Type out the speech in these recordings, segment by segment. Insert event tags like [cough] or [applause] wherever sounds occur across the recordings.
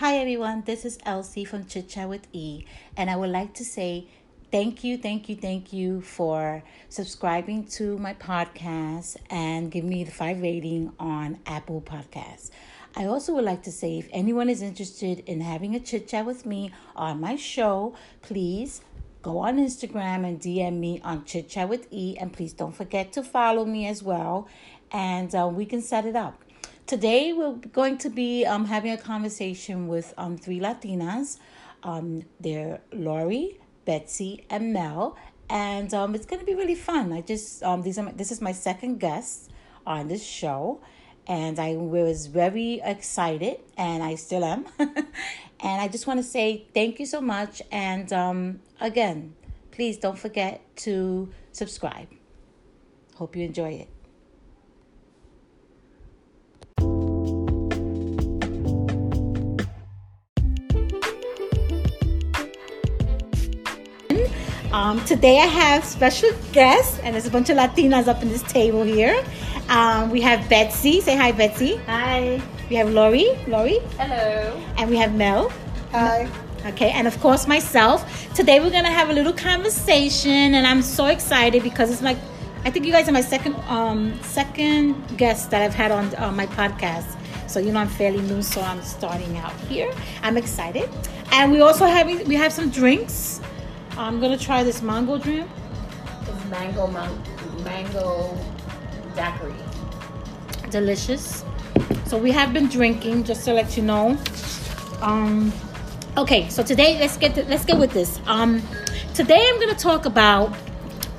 Hi everyone, this is Elsie from Chit Chat with E, and I would like to say thank you, thank you, thank you for subscribing to my podcast and give me the five rating on Apple Podcasts. I also would like to say if anyone is interested in having a chit chat with me on my show, please go on Instagram and DM me on Chit Chat with E, and please don't forget to follow me as well, and uh, we can set it up. Today we're going to be um, having a conversation with um, three Latinas. Um, they're Lori, Betsy, and Mel, and um, it's going to be really fun. I just um, these are my, this is my second guest on this show, and I was very excited, and I still am. [laughs] and I just want to say thank you so much, and um, again, please don't forget to subscribe. Hope you enjoy it. Um, today I have special guests, and there's a bunch of Latinas up in this table here. Um, we have Betsy. Say hi, Betsy. Hi. We have Lori. Lori. Hello. And we have Mel. Hi. Okay, and of course myself. Today we're gonna have a little conversation, and I'm so excited because it's like I think you guys are my second um second guest that I've had on uh, my podcast. So you know I'm fairly new, so I'm starting out here. I'm excited, and we also have we have some drinks. I'm gonna try this mango drink. It's mango man- mango daiquiri. Delicious. So we have been drinking, just to let you know. Um, okay, so today let's get to, let's get with this. Um, today I'm gonna talk about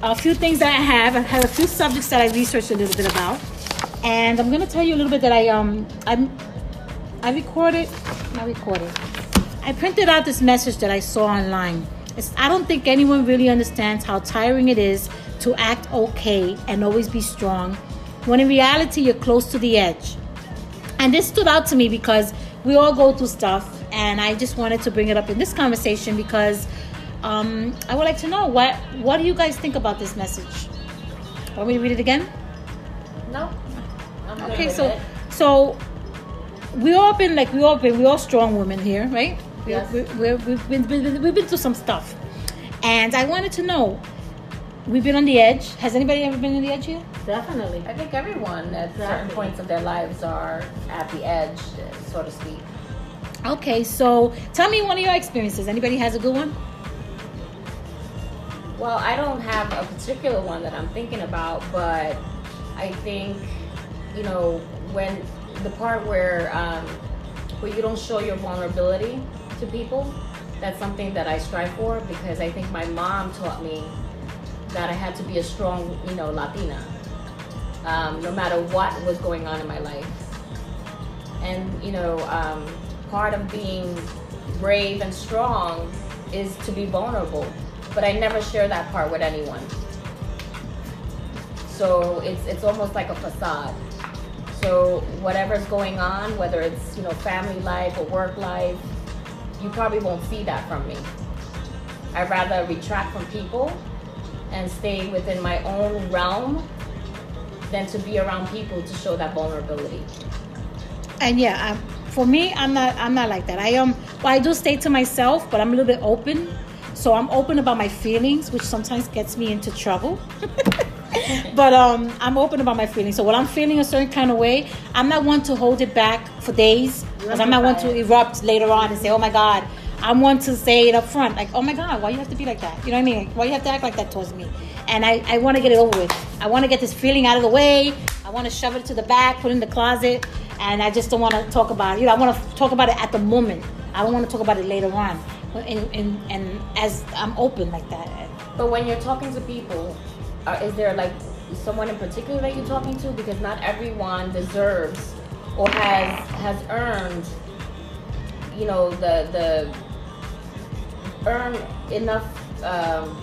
a few things that I have. I have a few subjects that I researched a little bit about, and I'm gonna tell you a little bit that I um I'm I recorded, I recorded. I printed out this message that I saw online. It's, I don't think anyone really understands how tiring it is to act okay and always be strong when in reality you're close to the edge. And this stood out to me because we all go through stuff, and I just wanted to bring it up in this conversation because um, I would like to know what what do you guys think about this message? Want me to read it again? No. I'm Okay, so it. so we all been like we all been we all strong women here, right? We, Yes. we, we, we've, been, we've been we've through some stuff, and I wanted to know. We've been on the edge. Has anybody ever been on the edge here? definitely. I think everyone at certain points of their lives are at the edge, so to speak. Okay, so tell me one of your experiences. Anybody has a good one? Well, I don't have a particular one that I'm thinking about, but I think, you know, when the part where um, where you don't show your vulnerability to people, that's something that I strive for because I think my mom taught me that I had to be a strong, you know, Latina, um, no matter what was going on in my life. And you know, um, part of being brave and strong is to be vulnerable. But I never share that part with anyone. So it's it's almost like a facade. So whatever's going on, whether it's you know family life or work life, you probably won't see that from me. I'd rather retract from people and stay within my own realm than to be around people to show that vulnerability. And yeah, I, for me, I'm not. I'm not like that. I am. Well, I do stay to myself, but I'm a little bit open. So I'm open about my feelings, which sometimes gets me into trouble. [laughs] but um, I'm open about my feelings. So when I'm feeling a certain kind of way, I'm not one to hold it back for days. Because I'm not one to erupt later on and say, "Oh my God." I'm one to say it up front, like, "Oh my God, why you have to be like that?" You know what I mean? Why you have to act like that towards me? And I, I want to get it over with. I want to get this feeling out of the way. I want to shove it to the back, put it in the closet, and I just don't want to talk about it. You know, I want to talk about it at the moment. I don't want to talk about it later on. And, and, and as I'm open like that. But when you're talking to people, uh, is there like someone in particular that you're talking to? Because not everyone deserves or has has earned, you know, the the earn enough. Um,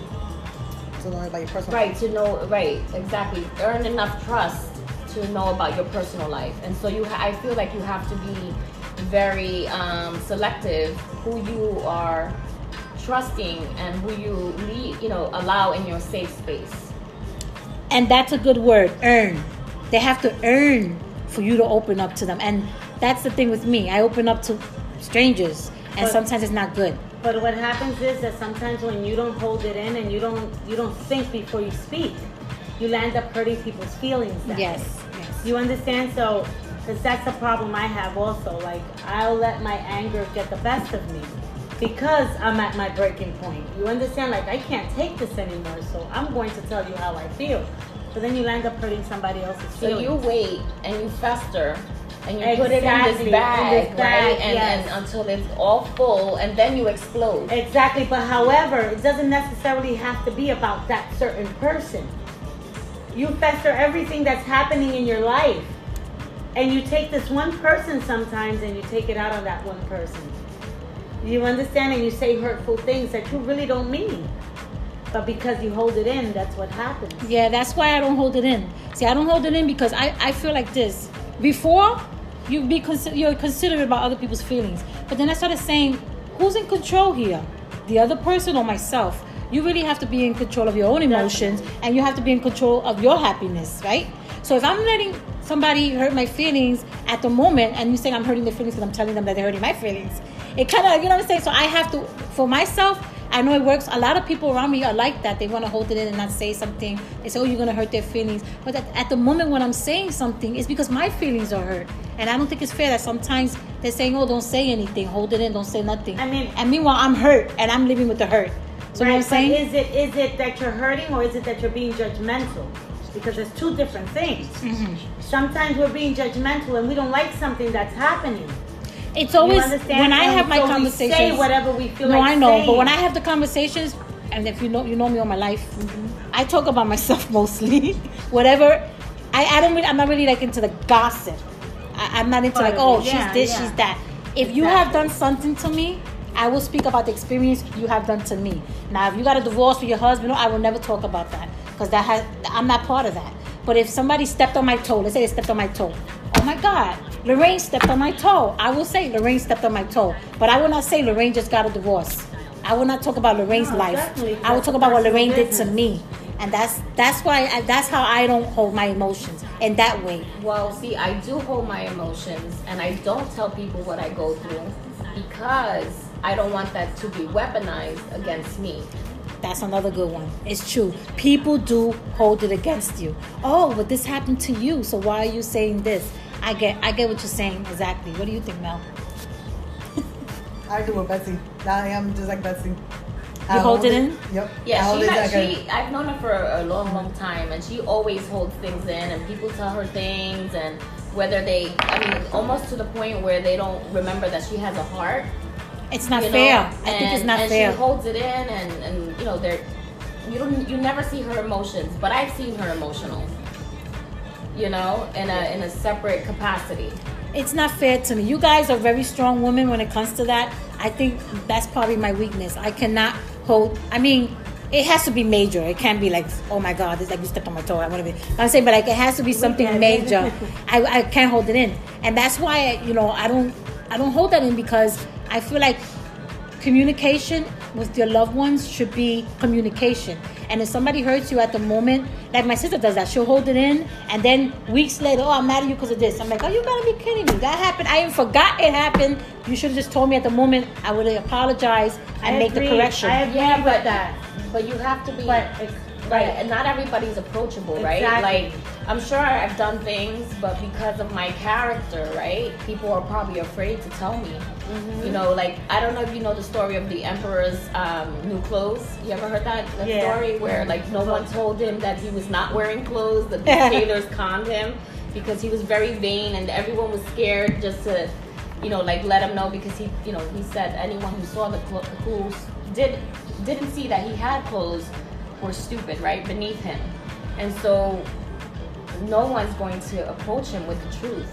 To learn about your personal right to know right exactly earn enough trust to know about your personal life and so you ha- i feel like you have to be very um, selective who you are trusting and who you lead you know allow in your safe space And that's a good word, earn. They have to earn for you to open up to them. And that's the thing with me. I open up to strangers, and But- sometimes it's not good. But what happens is that sometimes when you don't hold it in and you don't you don't think before you speak, you land up hurting people's feelings. Yes, yes. You understand? So, because that's a problem I have also. Like, I'll let my anger get the best of me because I'm at my breaking point. You understand? Like, I can't take this anymore, so I'm going to tell you how I feel. So then you end up hurting somebody else's feelings. So you wait and you fester and you put it in Exactly, this in bag, this bag, right? And, yes. and until it's all full, and then you explode. Exactly, but however, it doesn't necessarily have to be about that certain person. You fester everything that's happening in your life. And you take this one person sometimes and you take it out on that one person. You understand? And you say hurtful things that you really don't mean. But because you hold it in, that's what happens. Yeah, that's why I don't hold it in. See, I don't hold it in because I, I feel like this. Before, you be consi- you're considerate about other people's feelings, but then I started saying, who's in control here? The other person or myself? You really have to be in control of your own emotions, and you have to be in control of your happiness, right? So if I'm letting somebody hurt my feelings at the moment, and you say I'm hurting their feelings because I'm telling them that they're hurting my feelings, it kind of you know what I'm saying. So I have to, for myself, I know it works. A lot of people around me are like that. They want to hold it in and not say something. They say, "Oh, you're gonna hurt their feelings." But at, at the moment when I'm saying something, it's because my feelings are hurt, and I don't think it's fair that sometimes they're saying, "Oh, don't say anything, hold it in, don't say nothing." I mean- and meanwhile, I'm hurt and I'm living with the hurt. So know what I'm saying? is it is it that you're hurting or is it that you're being judgmental? Because there's two different things. Mm-hmm. Sometimes we're being judgmental and we don't like something that's happening. It's always when I have my so we conversations. say whatever we feel no, like I know, saying. but when I have the conversations, and if you know, you know me all my life, I talk about myself [laughs] mostly. Whatever, I, I don't really, I'm not really like into the gossip. I, I'm not into Part like, oh, it, she's this, yeah. she's that. If you have done something to me, I will speak about the experience you have done to me. Now, if you got a divorce with your husband, no, I will never talk about that because that has, I'm not part of that. But if somebody stepped on my toe, let's say they stepped on my toe. Oh my God, Lorraine stepped on my toe. I will say Lorraine stepped on my toe. But I will not say Lorraine just got a divorce. I will not talk about Lorraine's No, life. definitely, I will talk about what Lorraine did to me. And that's that's why I, that's how I don't hold my emotions in that way. Well, see, I do hold my emotions and I don't tell people what I go through because I don't want that to be weaponized against me. That's another good one. It's true. People do hold it against you. Oh, but this happened to you, so why are you saying this? I get I get what you're saying exactly. What do you think, Mel? [laughs] I do with Betsy. I am just like Betsy. You hold it in? Yep. I Yeah, hold she, it has, like a- she I've known her for a long, long time, and she always holds things in, and people tell her things, and whether they, I mean, almost to the point where they don't remember that she has a heart. It's not you know, fair. I think it's and- not and fair. she holds it in, and and you know, they're you don't you never see her emotions, but I've seen her emotional. You know, in a in a separate capacity. it's not fair to me. You guys are very strong women when it comes to that. I think that's probably my weakness. I cannot hold. I mean, it has to be major. It can't be like, oh my god, it's like you stepped on my toe. I want to be. I'm saying, but like it has to be something major. I, I can't hold it in, and that's why you know I don't I don't hold that in because I feel like communication with your loved ones should be communication. And if somebody hurts you at the moment, like my sister does that, she'll hold it in, and then weeks later, oh, I'm mad at you because of this. I'm like, oh, you gotta be kidding me. That happened. I even forgot it happened. You should have just told me at the moment. I would apologize and I make agree. the correction. I agree Yeah, with but that. But you have to be But right, and not everybody's approachable, right? Exactly. Like I'm sure I've done things, but because of my character, right? People are probably afraid to tell me. Mm-hmm. You know, like I don't know if you know the story of the emperor's um, new clothes. You ever heard that, that Yeah. story where like no one told him that he was not wearing clothes, the [laughs] tailors conned him because he was very vain, and everyone was scared just to. You know, like let him know because he, you know, he said anyone who saw the clo- who did didn't see that he had clothes were stupid, right, beneath him. And so no one's going to approach him with the truth.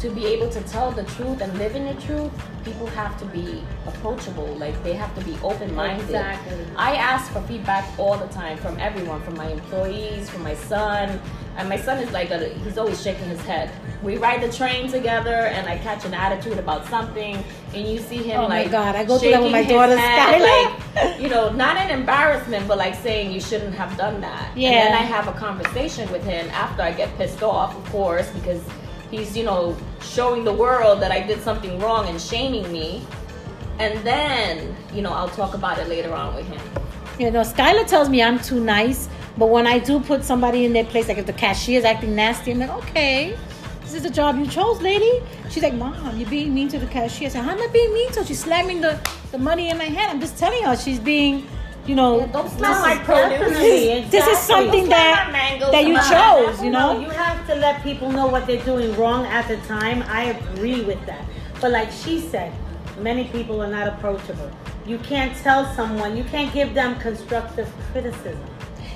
To be able to tell the truth and live in the truth, people have to be approachable. Like they have to be open minded. Exactly. I ask for feedback all the time from everyone, from my employees, from my son. And my son is like, a, he's always shaking his head. We ride the train together, and I catch an attitude about something, and you see him Oh my like, God, I go through that with my daughter, Skylar. like, you know, not an embarrassment, but like saying you shouldn't have done that. Yeah. And then I have a conversation with him after I get pissed off, of course, because he's you know showing the world that I did something wrong and shaming me, and then you know I'll talk about it later on with him. You know, Skylar tells me I'm too nice, but when I do put somebody in their place, like if the cashier's acting nasty, I'm like, okay, this is the job you chose, lady. She's like, Mom, you're being mean to the cashier. I said, How am I being mean to her? She's slamming the, the money in my hand. I'm just telling her she's being, you know, Don't this smell my produce. Definitely, this is something that mangoes that you chose, you No, know. you have to let people know what they're doing wrong at the time. I agree with that. But like she said, many people are not approachable. You can't tell someone, you can't give them constructive criticism.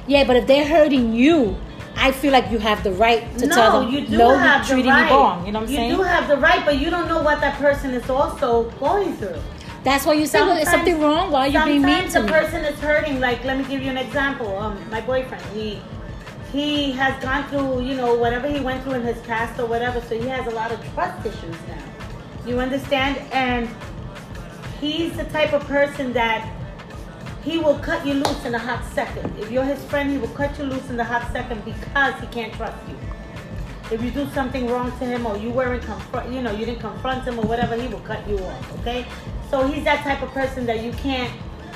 Yeah, but if they're hurting you, I feel like you have the right to no, tell them, you do no, have you're the right. me wrong. You know what I'm you saying? do have the right, but you don't know what that person is also going through. That's why you say, well, is something wrong? Why are you being mean to the me? person is hurting. Like, let me give you an example. Um, my boyfriend, he he has gone through, you know, whatever he went through in his past or whatever. So he has a lot of trust issues now. You understand? And he's the type of person that he will cut you loose in a hot second. If you're his friend, he will cut you loose in the hot second because he can't trust you. If you do something wrong to him or you weren't confront, you know, you didn't confront him or whatever, he will cut you off. Okay, so he's that type of person that you can't,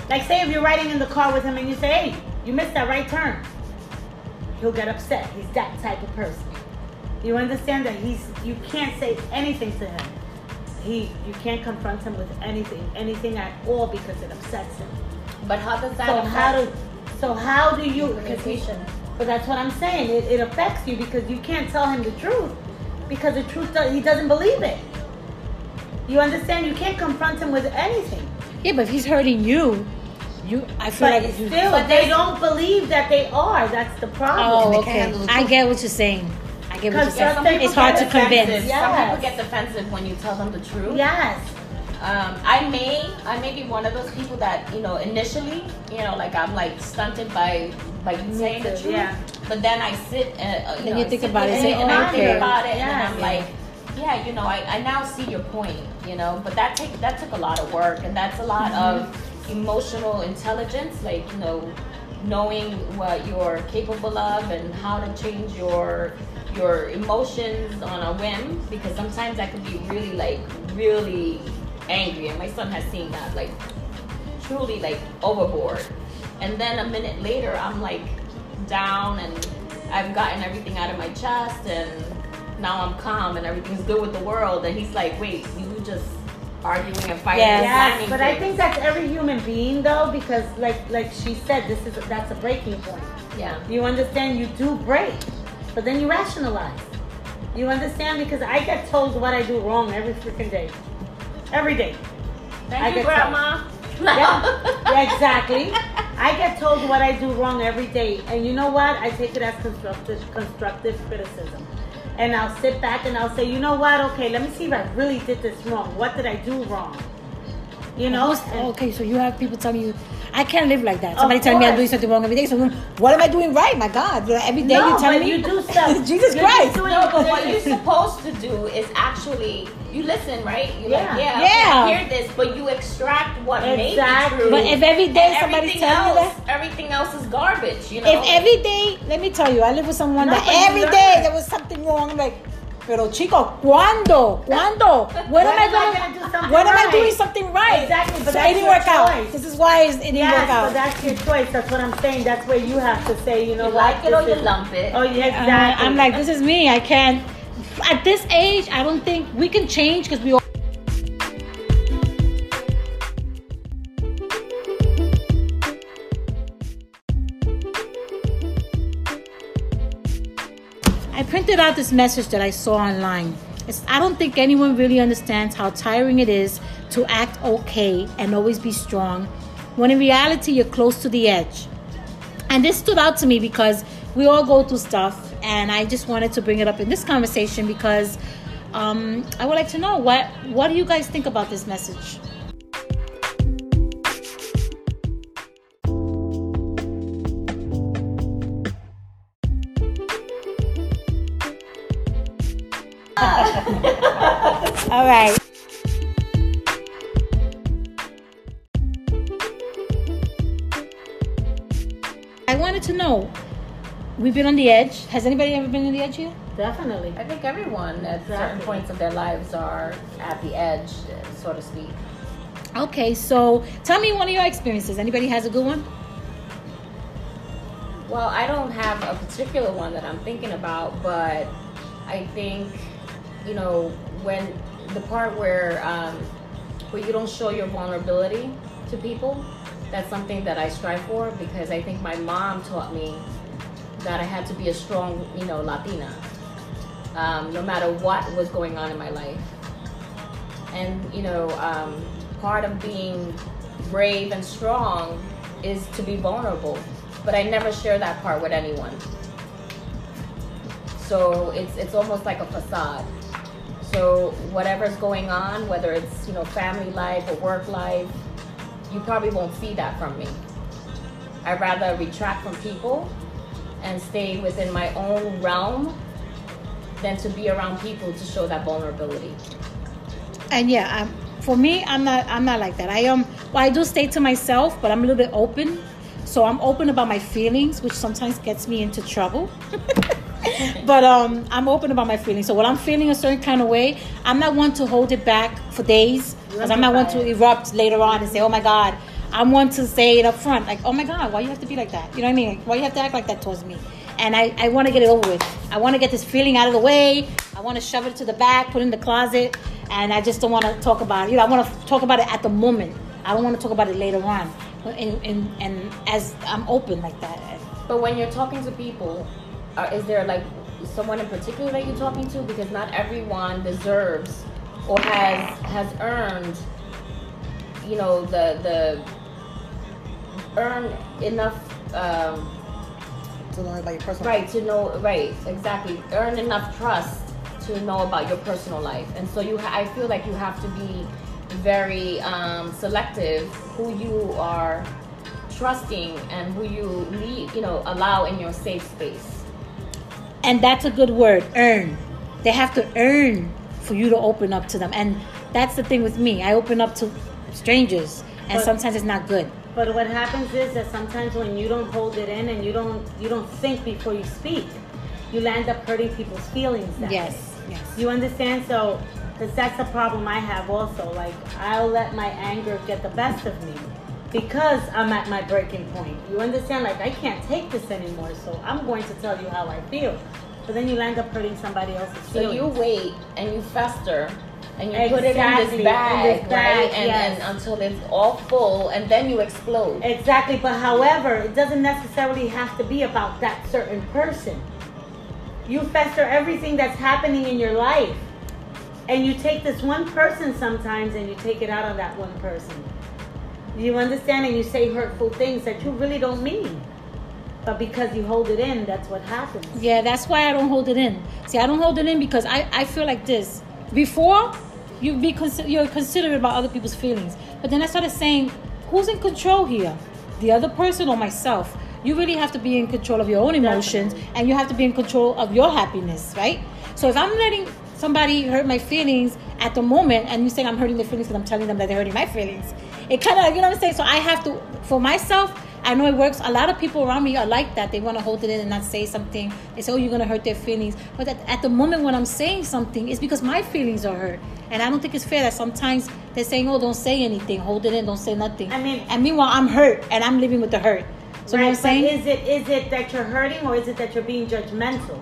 like, say if you're riding in the car with him and you say, "Hey, you missed that right turn," he'll get upset. He's that type of person. You understand that he's, you can't say anything to him. He, you can't confront him with anything, anything at all because it upsets him. But how does that So affect how do, so how do you? he- but that's what I'm saying. It, it affects you because you can't tell him the truth because the truth does, he doesn't believe it. You understand? You can't confront him with anything. Yeah, but if he's hurting you, you, I feel But like you. still, but they don't believe that they are. That's the problem. Oh, okay. I get what you're saying. I get what you're Because saying. some people It's hard to get convince. defensive. Some people get defensive when you tell them the truth. Yes. Um, I may, I may be one of those people that you know initially, you know, like I'm like stunted by by saying the truth. yeah. But then I sit and uh, you know, you think about it, with say, and "Oh, I think about it, and I'm like, yeah, you know, I, I now see your point, you know. But that take that took a lot of work, and that's a lot Mm-hmm. of emotional intelligence, like you know, knowing what you're capable of and how to change your your emotions on a whim because sometimes I can be really like really angry and my son has seen that like truly like overboard and then a minute later I'm like down and I've gotten everything out of my chest and now I'm calm and everything's good with the world and he's like wait you just arguing and fighting Yes. and Yes, slamming but I think that's every human being though, because like like she said, this is that's a breaking point. yeah You understand? You do break, but then you rationalize. You understand? Because I get told what I do wrong every freaking day, every day. thank I you get grandma Yeah, yeah, exactly. I get told what I do wrong every day, and you know what? I take it as constructive constructive criticism. And I'll sit back and I'll say, you know what? Okay, let me see if I really did this wrong. What did I do wrong? You know? Okay, so you have people telling you, I can't live like that. Somebody telling me I'm doing something wrong every day. So what am I doing right? My God, every day no, you're telling but me. you do stuff. [laughs] Jesus You're Christ. doing No, but what you're supposed to do is actually you listen, right? You're Yeah. like, yeah, Yeah. okay, I hear this, but you extract what Exactly. true. But if every day somebody's everything telling you that, everything else is garbage, you know. if every day, let me tell you, I live with someone No, that you every day there was something wrong. I'm like, pero chico, ¿cuándo? ¿Cuándo? When am I am I gonna? gonna do something when am I doing something right? Exactly, but so that's it didn't your work out. This is why it didn't Yes, work out. but that's your choice. That's what I'm saying. That's where you have to say, you know, you what, like it or you lump it. Oh, yeah, exactly. I'm like, this is me. I can't. At this age, I don't think we can change because we all. I out this message that I saw online. It's, I don't think anyone really understands how tiring it is to act okay and always be strong when in reality you're close to the edge. And this stood out to me because we all go through stuff, and I just wanted to bring it up in this conversation because um, I would like to know what what do you guys think about this message? All right. I wanted to know we've been on the edge. Has anybody ever been on the edge here? Definitely. I think everyone at certain points of their lives are at the edge, so to speak. Okay, so tell me one of your experiences. Anybody has a good one? Well, I don't have a particular one that I'm thinking about, but I think, you know, when the part where um, where you don't show your vulnerability to people, that's something that I strive for because I think my mom taught me that I had to be a strong, you know, Latina, um, no matter what was going on in my life. And you know, um, part of being brave and strong is to be vulnerable. But I never share that part with anyone. So it's it's almost like a facade. So whatever's going on, whether it's you know family life or work life, you probably won't see that from me. I'd rather retract from people and stay within my own realm than to be around people to show that vulnerability. And yeah, um, for me, I'm not. I'm not like that. I am. Well, I do stay to myself, but I'm a little bit open. So I'm open about my feelings, which sometimes gets me into trouble. [laughs] [laughs] but um, I'm open about my feelings. So when I'm feeling a certain kind of way, I'm not one to hold it back for days. Because I'm not one to erupt later on and say, "Oh my God." I'm one to say it up front, like, "Oh my God, why you have to be like that?" You know what I mean? Why you have to act like that towards me? And I, I want to get it over with. I want to get this feeling out of the way. I want to shove it to the back, put it in the closet, and I just don't want to talk about it. You know, I want to talk about it at the moment. I don't want to talk about it later on. And, and, and as I'm open like that. But when you're talking to people, uh, is there like someone in particular that you're talking to? Because not everyone deserves or has has earned, you know, the the earn enough. Um, To learn about your personal right to know right exactly earn enough trust to know about your personal life and so you ha- i feel like you have to be very um, selective who you are trusting and who you leave you know allow in your safe space And that's a good word, earn. They have to earn for you to open up to them. And that's the thing with me. I open up to strangers, and But- sometimes it's not good. But what happens is that sometimes when you don't hold it in and you don't you don't think before you speak, you land up hurting people's feelings. That Yes, way. yes. You understand? So, because that's the problem I have also. Like I'll let my anger get the best of me because I'm at my breaking point. You understand? Like I can't take this anymore, so I'm going to tell you how I feel. But then you land up hurting somebody else's so feelings. you wait and you fester and you put it in Exactly, this in bag, this right bag, and, yes. and until it's all full and then you explode Exactly, but however, it doesn't necessarily have to be about that certain person. You fester everything that's happening in your life. And you take this one person sometimes and you take it out on that one person. You understand? And you say hurtful things that you really don't mean. But because you hold it in, that's what happens. Yeah, that's why I don't hold it in. See, I don't hold it in because I, I feel like this. Before, you be consi- you're considerate about other people's feelings, but then I started saying, who's in control here? The other person or myself? You really have to be in control of your own emotions, and you have to be in control of your happiness, right? So if I'm letting somebody hurt my feelings at the moment, and you saying I'm hurting their feelings because I'm telling them that they're hurting my feelings, it kind of you know what I'm saying. So I have to, for myself, I know it works. A lot of people around me are like that. They want to hold it in and not say something. They say, "Oh, you're gonna hurt their feelings." But at, at the moment when I'm saying something, it's because my feelings are hurt, and I don't think it's fair that sometimes they're saying, "Oh, don't say anything, hold it in, don't say nothing." I mean- and meanwhile, I'm hurt and I'm living with the hurt. So you know what I'm saying? Is it is it that you're hurting or is it that you're being judgmental?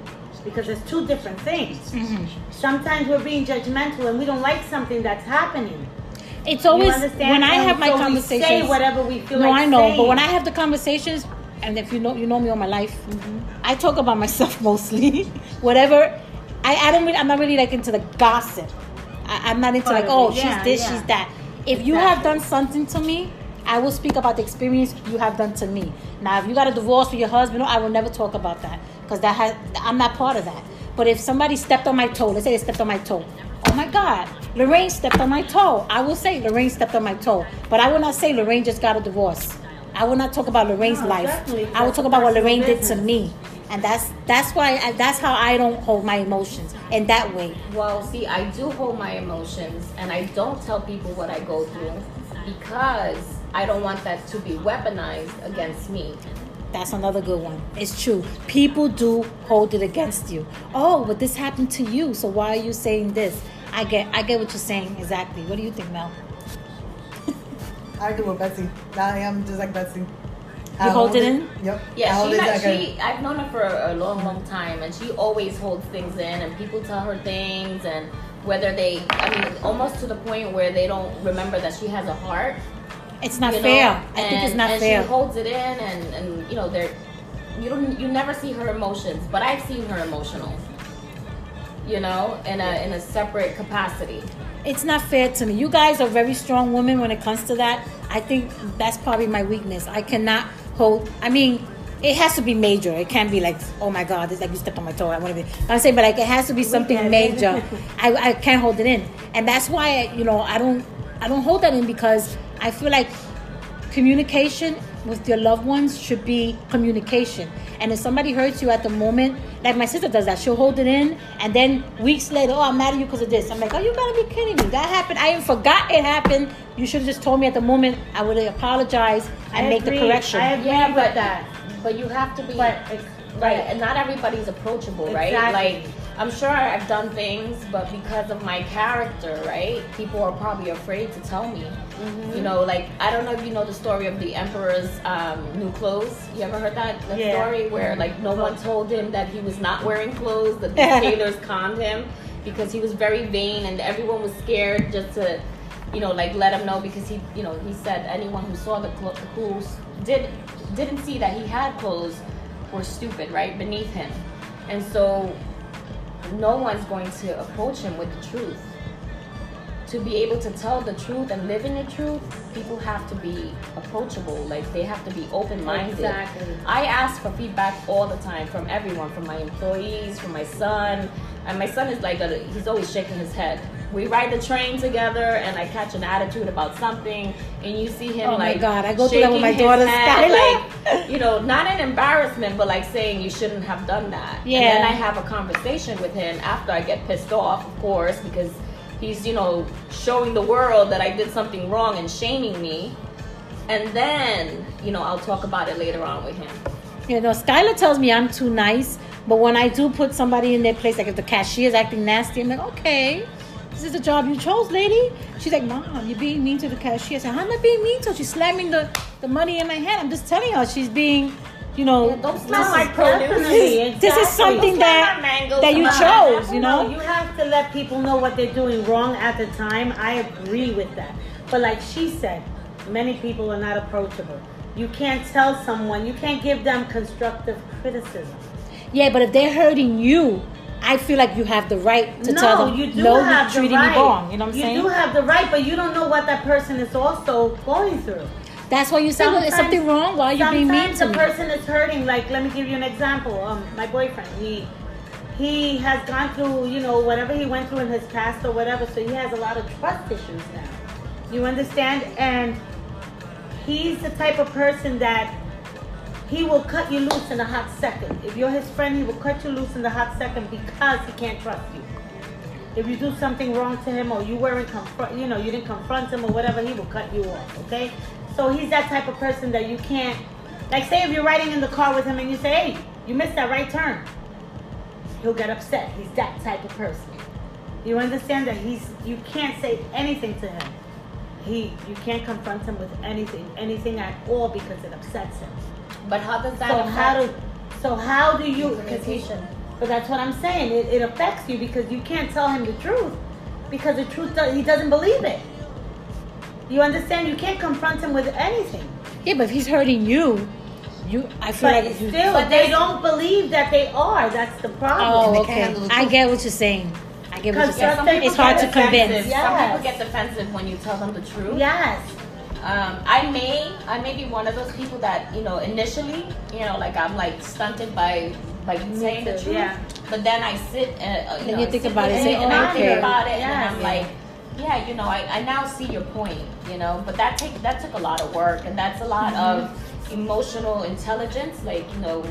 Because it's two different things. Mm-hmm. Sometimes we're being judgmental and we don't like something that's happening. It's always when I And have my so conversations. we say whatever we feel no, like I know, but when I have the conversations, and if you know you know me all my life, Mm-hmm. I talk about myself [laughs] mostly. Whatever, I, I don't really, I'm not really like into the gossip. I, I'm not into Part like, oh, it, she's this, yeah. she's that. If you have done something to me, I will speak about the experience you have done to me. Now, if you got a divorce with your husband, I will never talk about that because that has I'm not part of that. But if somebody stepped on my toe, let's say they stepped on my toe. Oh my God, Lorraine stepped on my toe. I will say Lorraine stepped on my toe, but I will not say Lorraine just got a divorce. I will not talk about Lorraine's No, life. definitely, I will talk about what Lorraine did to me, and that's that's why I, that's how I don't hold my emotions in that way. Well, see, I do hold my emotions and I don't tell people what I go through because I don't want that to be weaponized against me. That's another good one. It's true. People do hold it against you. Oh, but this happened to you, so why are you saying this? I get I get what you're saying exactly. What do you think, Mel? [laughs] I do with Betsy. I am just like Betsy. You hold it in? Yep. I Yeah, hold she, it has, like she I've known her for a long, long time, and she always holds things in, and people tell her things, and whether they, I mean, almost to the point where they don't remember that she has a heart. It's not you know? fair. I and, think it's not and fair. she holds it in, and and you know, they're you don't you never see her emotions, but I've seen her emotional. You know, in a in a separate capacity. it's not fair to me. You guys are very strong women when it comes to that. I think that's probably my weakness. I cannot hold. I mean, it has to be major. It can't be like, oh my god, it's like you stepped on my toe. I want to be. I'm saying, but like it has to be something major. [laughs] I, I can't hold it in, and that's why you know I don't I don't hold that in because I feel like communication with your loved ones should be communication. And if somebody hurts you at the moment, like my sister does that, she'll hold it in, and then weeks later, oh, I'm mad at you because of this. I'm like, oh, you gotta be kidding me. That happened. I even forgot it happened. You should have just told me at the moment. I would apologize and I make agree. the correction. I agree Yeah, with but that. But you have to be But it's, right, and not everybody's approachable, right? Exactly. Like I'm sure I've done things, but because of my character, right? People are probably afraid to tell me. Mm-hmm. You know, like I don't know if you know the story of the emperor's um, new clothes. You ever heard that, that Yeah. story where like no one told him that he was not wearing clothes, that the [laughs] tailors conned him because he was very vain, and everyone was scared just to, you know, like let him know because he, you know, he said anyone who saw the clo- who did didn't see that he had clothes were stupid, right, beneath him, and so no one's going to approach him with the truth. To be able to tell the truth and live in the truth, people have to be approachable. Like they have to be open minded. Exactly. I ask for feedback all the time from everyone, from my employees, from my son. And my son is like, a, he's always shaking his head. We ride the train together, and I catch an attitude about something, and you see him Oh my like, God, I go through that with my shaking his daughter, head, like, [laughs] you know, not an embarrassment, but like saying you shouldn't have done that. Yeah. And then I have a conversation with him after I get pissed off, of course, because he's, you know, showing the world that I did something wrong and shaming me. And then, you know, I'll talk about it later on with him. You know, Skylar tells me I'm too nice, but when I do put somebody in their place, like if the cashier is acting nasty, I'm like, okay, this is the job you chose, lady. She's like, Mom, you're being mean to the cashier. I said, How am I being mean to her? She's slamming the, the money in my hand. I'm just telling her she's being, you know, Yeah, don't this slam is- my produce. Definitely, this is something that slam my mangoes that you chose, you know. No, you have to let people know what they're doing wrong at the time. I agree with that. But like she said, many people are not approachable. You can't tell someone, you can't give them constructive criticism. Yeah, but if they're hurting you, I feel like you have the right to no, tell them, you do no, have you're the treating right. me wrong. You know what I'm you saying? You do have the right, but you don't know what that person is also going through. That's why you say, well, is something wrong? Why are you being mean Sometimes to the me? person is hurting. Like, let me give you an example. Um, my boyfriend, he he has gone through, you know, whatever he went through in his past or whatever. So he has a lot of trust issues now. You understand? And he's the type of person that he will cut you loose in a hot second. If you're his friend, he will cut you loose in the hot second because he can't trust you. If you do something wrong to him or you weren't confront, you know, you didn't confront him or whatever, he will cut you off. Okay, so he's that type of person that you can't, like, say if you're riding in the car with him and you say, "Hey, you missed that right turn," he'll get upset. He's that type of person. You understand that he's, you can't say anything to him. He, you can't confront him with anything, anything at all because it upsets him. But how does that So affect how do, so how do you? Because communication? but that's what I'm saying. It, it affects you because you can't tell him the truth because the truth does, he doesn't believe it. You understand? You can't confront him with anything. Yeah, but if he's hurting you, you, I feel But like you. still, but they don't believe that they are. That's the problem. Oh, okay. I get what you're saying. I get what you're Because saying. some people It's hard to get convince. Defensive. Yes. Some people get defensive when you tell them the truth. Yes. Um, I may, I may be one of those people that you know initially, you know, like I'm like stunted by by saying the truth. yeah. But then I sit and uh, you Then know, you think sit about it, with say, and "Oh, I think okay." about it, Yes. and I'm like, yeah, you know, I, I now see your point, you know. But that take that took a lot of work, and that's a lot Mm-hmm. of emotional intelligence, like you know,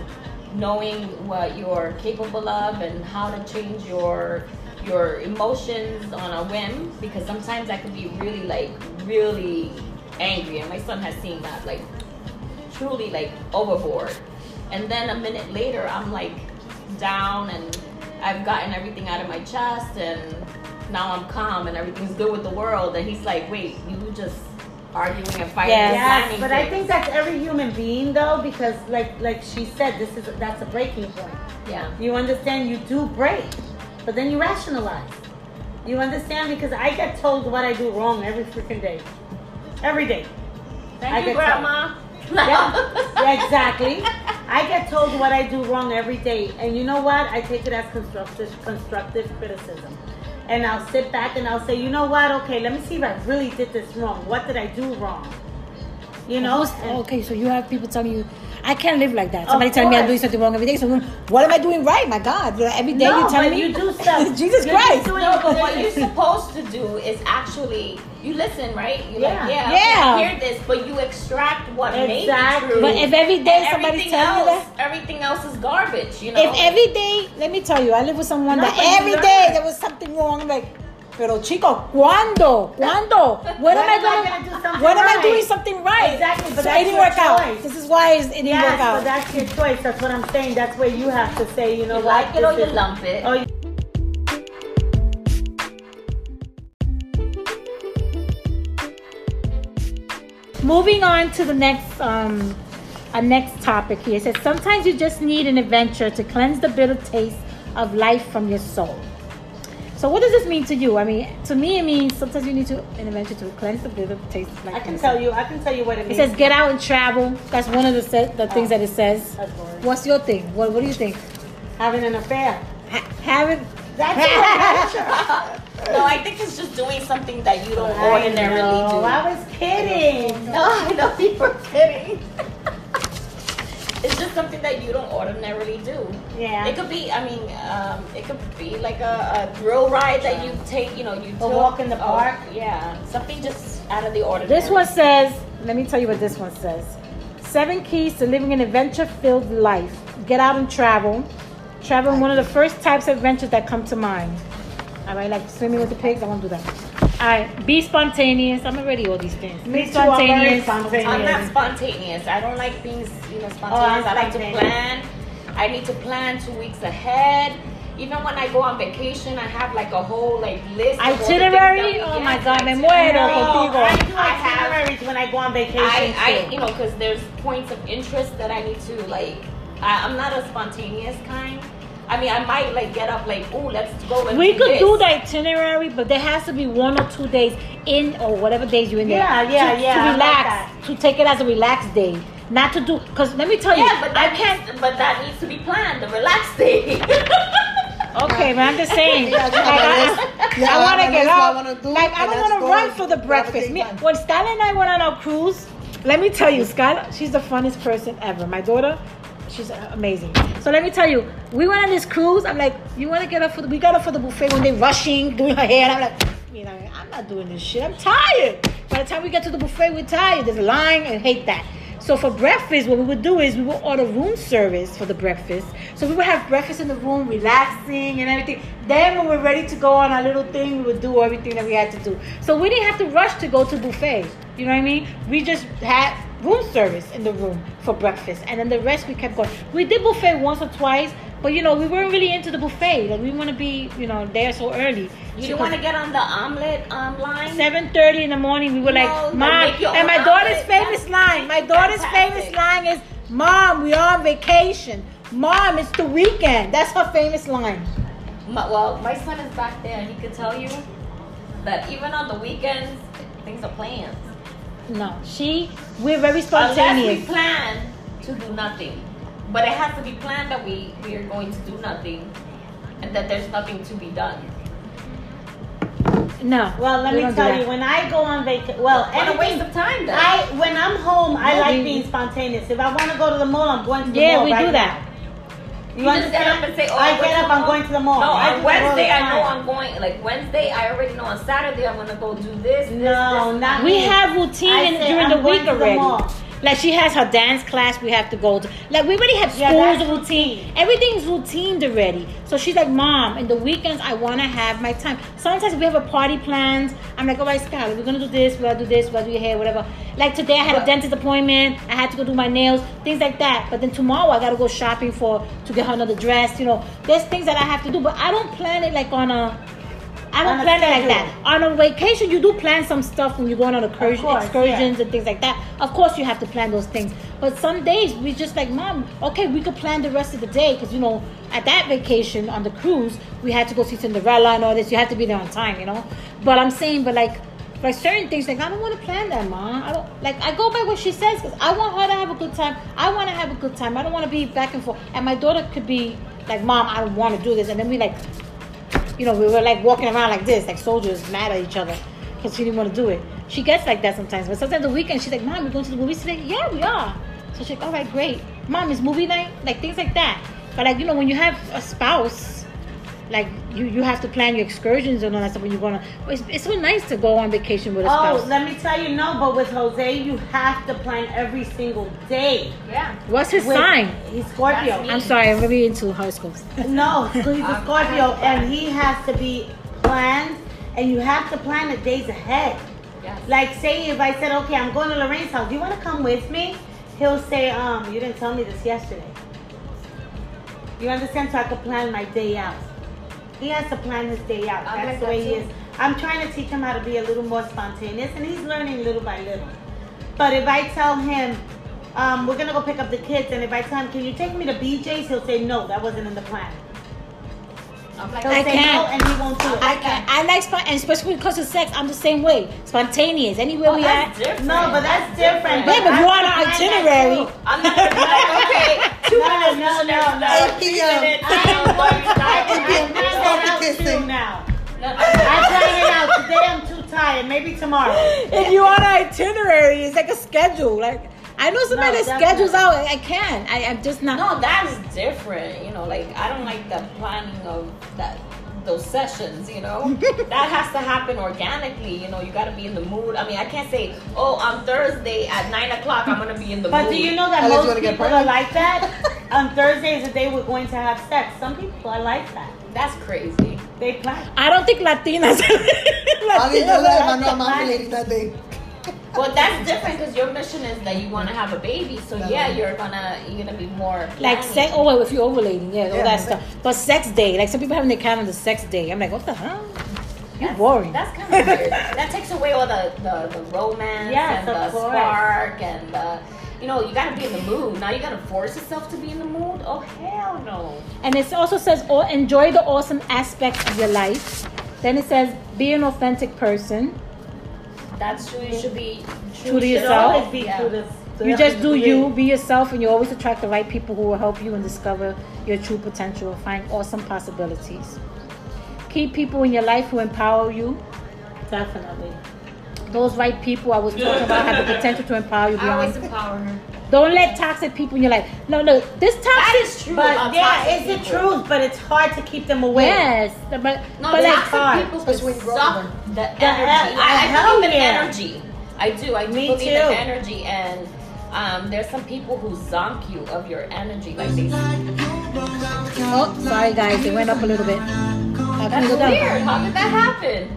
knowing what you're capable of and how to change your your emotions on a whim because sometimes that can be really like really angry and my son has seen that like truly like overboard and then a minute later I'm like down and I've gotten everything out of my chest and now I'm calm and everything's good with the world and he's like wait you just arguing and fighting Yes. Yes, but I think that's every human being though, because like like she said, this is that's a breaking point. yeah You understand? You do break, but then you rationalize. You understand? Because I get told what I do wrong every freaking day, every day. thank I you get grandma [laughs] Yeah, yeah, exactly. I get told what I do wrong every day, and you know what? I take it as constructive constructive criticism. And I'll sit back and I'll say, you know what? Okay, let me see if I really did this wrong. What did I do wrong? You know? Who's- And- okay, so you have people telling you, I can't live like that. Somebody telling me I'm doing something wrong every day. So what am I doing right? My God, every day No, you tell but me you do stuff. [laughs] Jesus You're Christ. doing- No, but what you're supposed to do is actually you listen, right? You're Yeah. like, yeah, Yeah. I hear this, but you extract what Exactly. true. But if every day somebody's everything telling you else, everything else is garbage. You know. If every day, let me tell you, I live with someone that every day there was something wrong. Like, pero chico, ¿cuándo? ¿Cuándo? When am I When am I gonna, gonna do something when am I doing something right? Exactly, but so that's it didn't your work out. choice. This is why it didn't Yes, work out. but that's your choice. That's what I'm saying. That's where you have to say, you know you what? like it or you lump it. Oh, you- Moving on to the next um, a next topic here. It says sometimes you just need an adventure to cleanse the bitter taste of life from your soul. So what does this mean to you? I mean, to me it means sometimes you need to an adventure to cleanse the bitter taste of life. I can tell you. I can tell you what it means. It says get out and travel. That's one of the se- the things that it says. That's. What's your thing? What What do you think? having an affair. Ha- having That's [laughs] an adventure. No, I think it's just doing something that you don't ordinarily do. I was kidding. No, I know you were kidding. it's just something that you don't ordinarily do. Yeah. It could be, I mean, um, it could be like a, a thrill ride that you take, you know, you A walk in the oh, park? yeah, something just out of the ordinary. This one says, let me tell you what this one says. Seven keys to living an adventure filled life. Get out and travel. Travel one of the first types of adventures that come to mind. All right, like swimming with the pigs, I won't do that. All right, be spontaneous. I'm already all these things. Me Be too, I'm very spontaneous. spontaneous. I'm not spontaneous. I don't like being, you know, oh, I'm spontaneous. I like to plan. I need to plan two weeks ahead. Even when I go on vacation, I have like a whole like list. of all the Itinerary? that Oh my God, me itinerary. muero No, contigo. I do I itineraries when I go on vacation I, I, you know, because there's points of interest that I need to like. I, I'm not a spontaneous kind. I mean, I might like get up like, oh, let's go and We do could this. do the itinerary, but there has to be one or two days in, or whatever days you're in there. Yeah, yeah, to, yeah, To relax, that. to take it as a relaxed day, not to do. Because let me tell you, Yeah, but that I can't. Needs, but that needs to be planned. The relaxed day. [laughs] [laughs] Okay, but I'm just saying. [laughs] Yeah, like, I, yeah, I want to get that's up. like I don't want to run for the breakfast. Me, when Skylar and I went on our cruise, let me tell you, Skylar, she's the funnest person ever. My daughter, she's amazing. So let me tell you, we went on this cruise. I'm like, you want to get up for the? We got up for the buffet when they rushing, doing her hair. And I'm like, you know, I'm not doing this shit. I'm tired. By the time we get to the buffet, we're tired. There's a line. I hate that. So for breakfast, what we would do is we would order room service for the breakfast. So we would have breakfast in the room, relaxing and everything. Then when we're ready to go on our little thing, we would do everything that we had to do. So we didn't have to rush to go to buffet. You know what I mean? We just had room service in the room for breakfast, and then the rest we kept going. We did buffet once or twice, but you know we weren't really into the buffet. Like we want to be, you know, there so early. you want to get on the omelet um, line. Seven thirty in the morning, we were No, like, "Mom," and my daughter's omelet. famous That's line. My daughter's famous line is, "Mom, we are on vacation." Mom, it's the weekend. That's her famous line. My, well, my son is back there, and he could tell you that even on the weekends, things are planned. No, she. We're very spontaneous. Unless we plan to do nothing, but it has to be planned that we we are going to do nothing, and that there's nothing to be done. No. Well, let we me tell you, when I go on vacation, well, What a waste of time, then. I when I'm home, I No, like we- being spontaneous. If I want to go to the mall, I'm going to the Yeah, mall. we right do that. now. You, You just get up and say, "Oh, I get up, I'm going to the mall. No, I do on that all the Wednesday I know time. I'm going. Like Wednesday, I already know on Saturday I'm gonna go do this. this No, this, not We me. have routine I in- say during I'm the going week to the already. mall. Like she has her dance class we have to go to. Like we already have Yeah, schools that's routine. Everything's routined already. So she's like, Mom, in the weekends I wanna have my time. Sometimes we have a party planned. I'm like, all right, Skylar, we're gonna do this, we're gonna do this, we're gonna do your hair, whatever. Like today I had a dentist appointment, I had to go do my nails, things like that. But then tomorrow I gotta go shopping for to get her another dress, you know. There's things that I have to do, but I don't plan it like on a I don't plan it like that. On a vacation, you do plan some stuff when you're going on excursion, course, excursions and things like that. Of course, you have to plan those things. But some days we just like, mom, okay, we could plan the rest of the day because you know, at that vacation on the cruise, we had to go see Cinderella and all this. You have to be there on time, you know. But I'm saying, but like. For certain things, like I don't want to plan that, mom. I don't like. I go by what she says because I want her to have a good time. I want to have a good time. I don't want to be back and forth. And my daughter could be like, "Mom, I don't want to do this," and then we like you know, we were like walking around like this, like soldiers mad at each other because she didn't want to do it. She gets like that sometimes. But sometimes the weekend, she's like, Mom, we're going to the movies today? Yeah, we are. So she's like, All right, great. Mom, is movie night? Like things like that. But like, you know, when you have a spouse, like you, you have to plan your excursions and all that stuff when you're going to. It's, it's so nice to go on vacation with a spouse. Oh, let me tell you, no, but with Jose, you have to plan every single day. Yeah. What's his With- sign? He's Scorpio. I'm sorry, I'm really into horoscopes. No, so he's a I'm- Scorpio, I'm- and he has to be planned, and you have to plan the days ahead. Yes. Like, say if I said, okay, I'm going to Lorraine's house, do you want to come with me? He'll say, um, you didn't tell me this yesterday. You understand? So I could plan my day out. He has to plan his day out. I That's like the that way he is. I'm trying to teach him how to be a little more spontaneous, and he's learning little by little. But if I tell him, um, we're gonna go pick up the kids, and if I tell him, can you take me to BJ's? He'll say, no, that wasn't in the plan. I'm like, He'll I say can't. no, and he won't do it. I can I like spon- and especially because of sex. I'm the same way, spontaneous. Anywhere oh, we at. different. No, but that's different. Yeah, but you're on an to that itinerary. I'm not gonna be like, [laughs] okay, No, minutes. no, no, no. Hey, Three P.M. minutes. I am going to I can plan that out too now. I plan it out. Today I'm too tired. Maybe tomorrow. if you on an itinerary, it's like a schedule. Like I know somebody No, that schedules definitely. out. I can. I, I'm just not. No, that's different. You know, like I don't like the planning of that those sessions. You know, [laughs] that has to happen organically. You know, you got to be in the mood. I mean, I can't say, oh, on Thursday at nine o'clock I'm gonna be in the But mood. But do you know that Unless most people are pregnant. like that? [laughs] On Thursday is the day we're going to have sex. Some people are like that. That's crazy. They plan. I don't think Latinas. I'll be [laughs] Latinas like, are- I'm not mommy lady that day. Well, that's different because your mission is that you want to have a baby. So yeah, you're gonna you're gonna be more like planning. sex. Oh, well, if you're ovulating, yeah, all Yeah, that stuff. But sex day, like some people have in their calendar sex day. I'm like, what the hell? You're That's- boring. That's kind of weird. [laughs] that takes away all the, the, the romance Yes, and the course. spark and the, you know, you gotta be in the mood. Now you gotta force yourself to be in the mood. Oh hell no. And it also says, oh, enjoy the awesome aspects of your life. Then it says, be an authentic person. That's true. You should be true, True to Should yourself. always be Yeah. true to to You just do you, be yourself, and you always attract the right people who will help you and discover your true potential and find awesome possibilities. Keep people in your life who empower you. Definitely. Those right people I was talking about have the potential to empower you I always beyond. empower her. Don't let toxic people in your life. No, no, this toxic. is true. But yeah, toxic it's the people. truth, but it's hard to keep them away. Yes, but No, but like, toxic hard, people especially when can you grow suck the The energy. hell- I, I hell believe in yeah. energy. I do. I do Me believe too. in energy, and um, there's some people who zonk you of your energy, like they. oh, sorry guys, it went up a little bit. Can That's we go down? weird. How did that happen?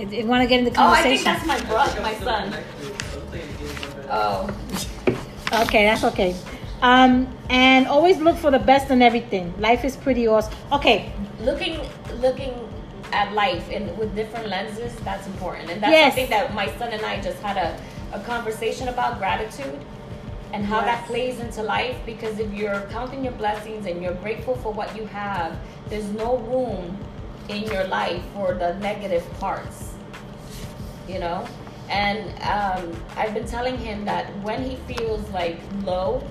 It, it want to get in the Oh, I think conversation. that's my brother, my son. Oh, Okay, that's okay. Um, and always look for the best in everything. Life is pretty awesome. Okay, looking, looking at life and with different lenses. That's important, and that's Yes. something that my son and I just had a, a conversation about gratitude and how that plays into life. Because if you're counting your blessings and you're grateful for what you have, there's no room in your life for the negative parts. You know, and um, I've been telling him that when he feels like low,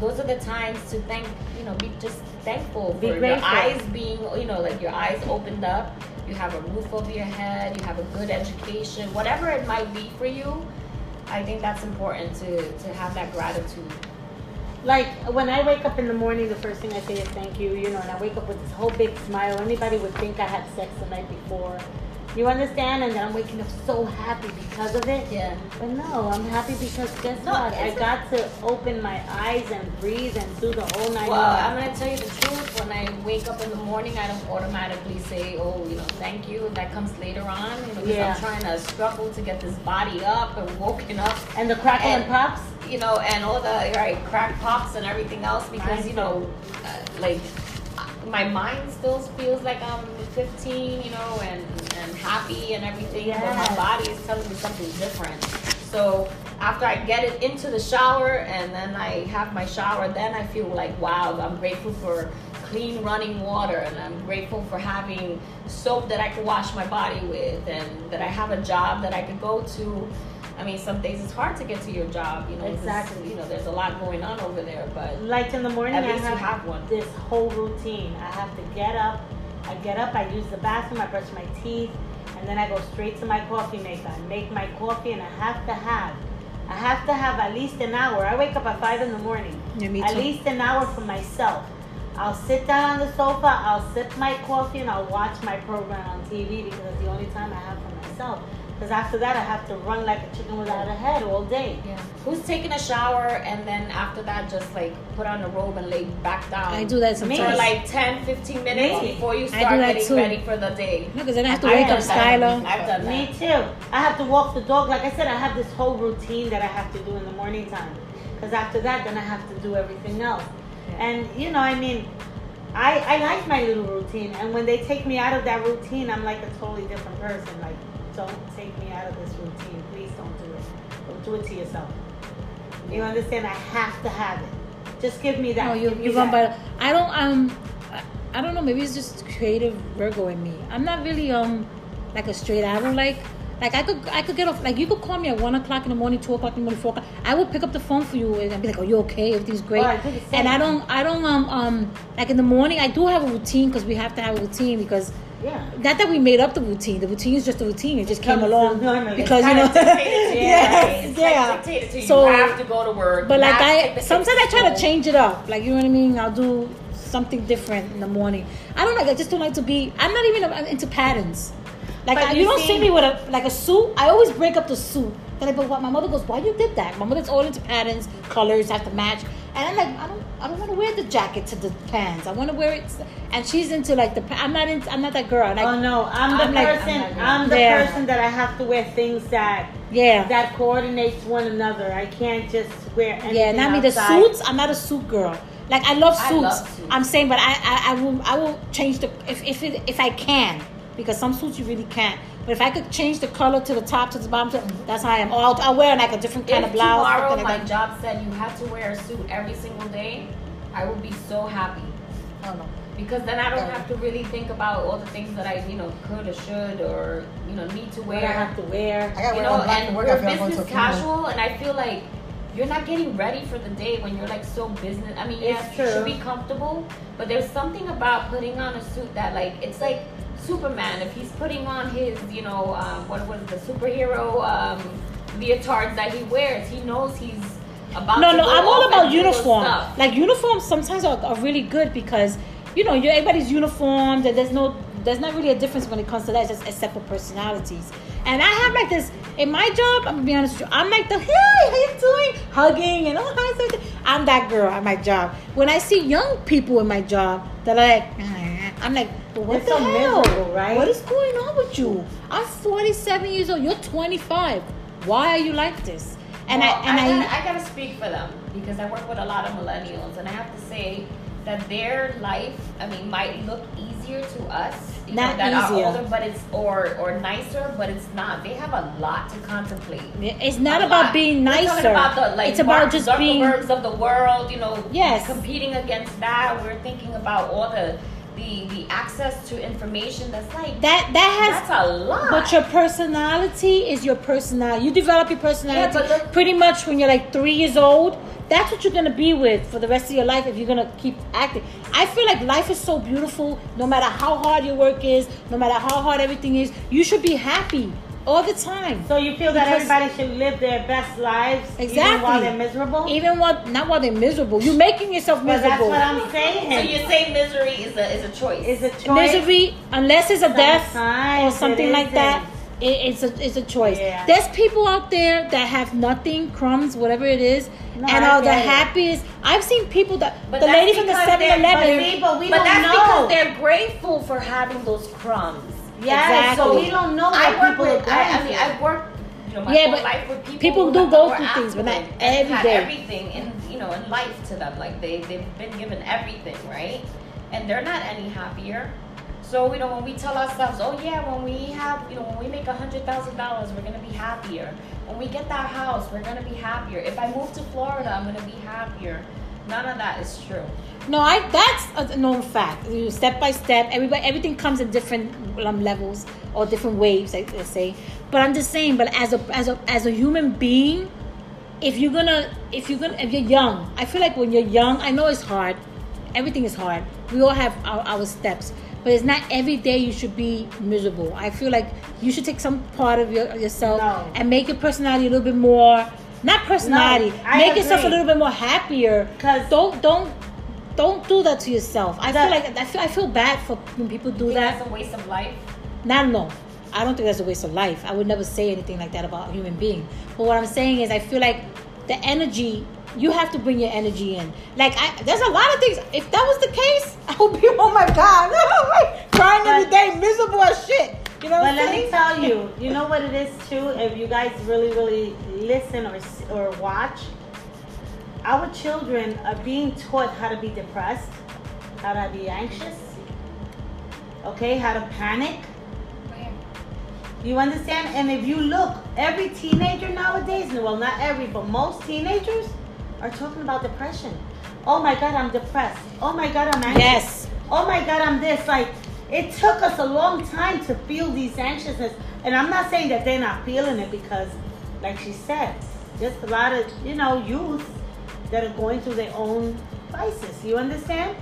those are the times to thank. You know, be just thankful Be for your grateful. eyes being. You know, like your eyes opened up. You have a roof over your head. You have a good education. Whatever it might be for you, I think that's important to to have that gratitude. Like when I wake up in the morning, the first thing I say is thank you, you know, and I wake up with this whole big smile. Anybody would think I had sex the night before. You understand? And then I'm waking up so happy because of it. Yeah. But no, I'm happy because guess No, what? I got to open my eyes and breathe and do the whole night. Well, I'm gonna tell you the truth. When I wake up in the morning, I don't automatically say, "Oh, you know, thank you." That comes later on. You know, because Yeah. I'm trying to struggle to get this body up and woken up. And the crackle and and- pops. You know, and all the right crack pops and everything else because you know, uh, like my mind still feels like I'm 15, you know, and happy and everything, but my body is telling me something different. So after I get it into the shower and then I have my shower, then I feel like wow, I'm grateful for clean running water and I'm grateful for having soap that I can wash my body with and that I have a job that I could go to. I mean, some days it's hard to get to your job, you know. Exactly. You know, there's a lot going on over there, but Like in the morning, At I least you have, have one. this whole routine. I have to get up. I get up. I use the bathroom. I brush my teeth, and then I go straight to my coffee maker. I make my coffee, and I have to have. I have to have at least an hour. I wake up at five in the morning. Yeah, me At least an hour for myself. I'll sit down on the sofa. I'll sip my coffee, and I'll watch my program on TV because it's the only time I have for myself. Because after that, I have to run like a chicken without a head all day. yeah. Who's taking a shower and then after that just like put on a robe and lay back down? I do that sometimes. for like 10, 15 minutes Me. before you start getting too. ready for the day. No, because then I have to I wake up Skylar. I've done that. Me too. I have to walk the dog. Like I said, I have this whole routine that I have to do in the morning time. Because after that, then I have to do everything else. And you know, I mean, I I like my little routine. And when they take me out of that routine, I'm like a totally different person. Like, don't take me out of this routine. Please don't do it. Don't do it to yourself. You understand? I have to have it. Just give me that. No, you, you're that. by. I don't um, I, don't know. Maybe it's just creative Virgo in me. I'm not really um, like a straight arrow. Like like I could I could get off. Like you could call me at one o'clock in the morning, two o'clock in the morning, four o'clock. I would pick up the phone for you and I'd be like, "Are you okay? Everything's great." Oh, I do the same. and I don't I don't um um like in the morning I do have a routine because we have to have a routine because. Yeah. Not that we made up the routine. The routine is just a routine. It just came along because you know. It's kinda dictated to [laughs] you. yes, It's like yeah. you. So- you have to go to work. But like I sometimes I try to change it up. Like you know what I mean? I'll do something different in the morning. I don't like. I just don't like to be. I'm not even I'm into patterns. Like I, you you, don't see- see me with a like a suit. I always break up the suit. Then I, but what my mother goes, why you did that? My mother's all into patterns, colors have to match, and I'm like, I don't, I don't want to wear the jacket to the pants. I want to wear it, and she's into like the. I'm not into. I'm not that girl. Like, oh no, I'm the I'm like- person. I'm I'm, the Yeah. person that I have to wear things that yeah, that coordinates one another. I can't just wear anything. Yeah, not me. The suits. I'm not a suit girl. Like I love I suits. love suits. I'm saying, but I, I, I will I will change the if if it, if I can because some suits you really can't. But if I could change the color to the top to the bottom, to, that's how I am. Or I'll, I'll wear like a different kind If of blouse. tomorrow something my like that. job said you have to wear a suit every single day, I would be so happy. I don't know. Because then I don't have to really think about all the things that I, you know, could or should or, you know, need to What I have to wear. I got you wear know, black and work. we're I feel I'm business casual, and I feel like you're not getting ready for the day when you're like so business. I mean, yes, It's you should be comfortable, but there's something about putting on a suit that like it's like Superman if he's putting on his, you know, um, what was the superhero um, leotards that he wears. He knows he's about. No, no, I'm all about and do those uniform. Like uniforms sometimes are, are really good because you know you everybody's uniformed and there's no there's not really a difference when it comes to that just except for personalities. And I have like this in my job. I'm gonna be honest with you. I'm like the [laughs] hey, how you doing? Hugging and all kinds of. everything? I'm that girl at my job. When I see young people in my job, they're like, I'm like, but what It's the hell? miserable, right? What is going on with you? I'm 47 years old. You're 25. Why are you like this? And Well, I and I, gotta, I gotta speak for them because I work with a lot of millennials, and I have to say that their life, I mean, might look easier to us, you Not know, that easier. are older, but it's or or nicer, but it's not. They have a lot to contemplate. It's not A about lot. being nicer. about the, like, it's about just being. Zuckerbergs of the world, you know. Yes. Competing against that, we're thinking about all the the the access to information that's like That that has. that's a lot. But your personality is your personality. You develop your personality Yeah, look- pretty much when you're like three years old. That's what you're gonna be with for the rest of your life if you're gonna keep acting. I feel like life is so beautiful. No matter how hard your work is, no matter how hard everything is, you should be happy all the time. So you feel that everybody should live their best lives even Exactly. while they're miserable? Even what not while they're miserable. You're making yourself miserable. But that's miserable. what I'm saying. So you say misery is a is a choice. Is a choice. Misery, unless it's a death or something like that, isn't. it, it's a it's a choice. Yeah. There's people out there that have nothing, crumbs, whatever it is, No, and I are the happiest. I've seen people that But the that's lady from the because 7 they're- But Eleven. see, but we but don't that's know. because they're grateful for having those crumbs. Yes, so we don't know what I work people with. are I, I going mean. I've worked. You know, my Yeah, whole but life with people. people do go through things, but not every day. Everything in you know in life to them, like they they've been given everything, right? And they're not any happier. So you know when we tell ourselves, oh yeah, when we have you know when we make a hundred thousand dollars, we're gonna be happier. When we get that house, we're gonna be happier. If I move to Florida, I'm gonna be happier. None of that is true. No, I that's a known fact. You- Step by step, everybody, everything comes in different um, levels or different waves. I, I say, but I'm just saying. But as a as a as a human being, if you're gonna if you're gonna if you're young, I feel like when you're young, I know it's hard. Everything is hard. We all have our, our steps, but it's not every day you should be miserable. I feel like you should take some part of your, yourself No. and make your personality a little bit more. Not personality. I make yourself a little bit more happier. 'Cause- don't don't don't do that to yourself. I feel like I feel I feel bad for when people do that. that's a waste of life. Not no. I don't think that's a waste of life. I would never say anything like that about a human being. But what I'm saying is I feel like the energy you have to bring your energy in. Like I there's a lot of things. If that was the case, [laughs] I would be oh my god, [laughs] crying every day, miserable as shit. You know But let me tell you, you know what it is too. If you guys really, really listen or or watch, our children are being taught how to be depressed, how to be anxious, okay, how to panic. You understand? And if you look, every teenager nowadays, well, not every, but most teenagers are talking about depression. Oh my God, I'm depressed. Oh my God, I'm anxious. Yes. Oh my God, I'm this. Like, it took us a long time to feel these anxiousness. And I'm not saying that they're not feeling it because, like she said, just a lot of, you know, youth that are going through their own vices. You understand?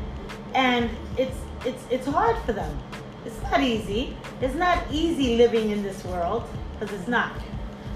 And it's it's it's hard for them. It's not easy. It's not easy living in this world because it's not.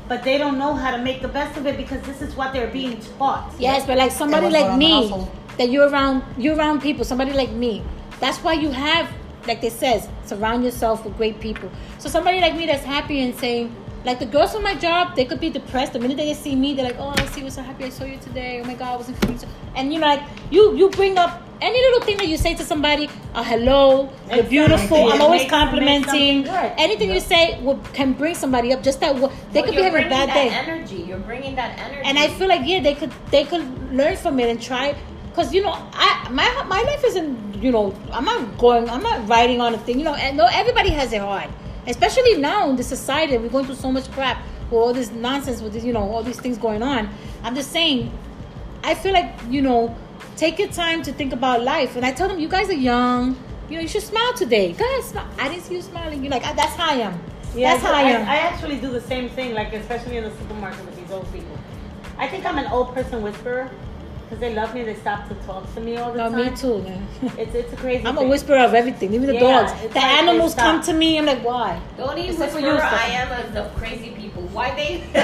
But they don't know how to make the best of it because this is what they're being taught. Yes, but like somebody like on in the me, that you're around, you're around people. Somebody like me. That's why you have, like they says, surround yourself with great people. So somebody like me that's happy and saying, like the girls on my job, they could be depressed. The minute they see me, they're like, "Oh, I see, you're so happy. I saw you today. Oh my God, I wasn't feeling so." And you know, like you, you bring up any little thing that you say to somebody. A hello, you're Exactly. beautiful. It I'm always makes- complimenting. makes something good. Anything you say will, can bring somebody up. Just that they Well, could be having a bad that day. Energy. You're bringing that energy. and I feel like yeah, they could they could learn from it and try. Cause you know, I my my life isn't you know I'm not going I'm not riding on a thing you know and no everybody has it hard, especially now in the society we're going through so much crap with all this nonsense with this, you know all these things going on. I'm just saying, I feel like you know take your time to think about life. And I tell them you guys are young, you know you should smile today. Guys, smile. I didn't see you smiling. You're like "Ah, that's how I am. Yeah, that's how I am. I actually do the same thing, like especially in the supermarket with these old people. I think I'm an old person whisperer because they love me. They stop to talk to me all the oh, no, time. me too. man. [laughs] It's it's a crazy. I'm a whisperer of everything, even the Yeah, dogs. The like animals come to me. I'm like, why? The only Except for whisperer you, I am is the crazy people. Why they? [laughs]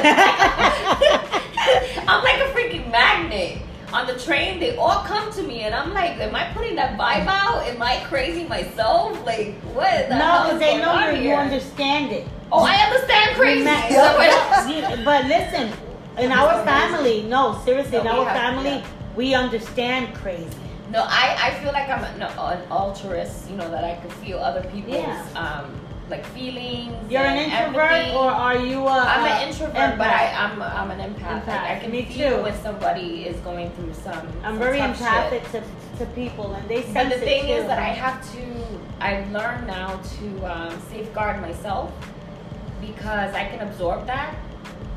[laughs] I'm like a freaking magnet. On the train, they all come to me, and I'm like, am I putting that vibe out? Am I crazy myself? Like, what? The No, because they know you, you understand it. Oh, I understand crazy. Ma- Is that what- You- but listen, in our family, no, seriously, in No, we our have- family, yeah. We understand crazy. No, I, I feel like I'm an, an altruist. You know that I could feel other people's Yeah. um like feelings. You're an introvert, or are you a? I'm a an introvert, but I, empath? I'm I'm an empath. Like, I can Me feel too. when somebody is going through some. I'm some very tough shit. to, to people, and they sense But the thing is that I have to. I've learned now to um, safeguard myself because I can absorb that,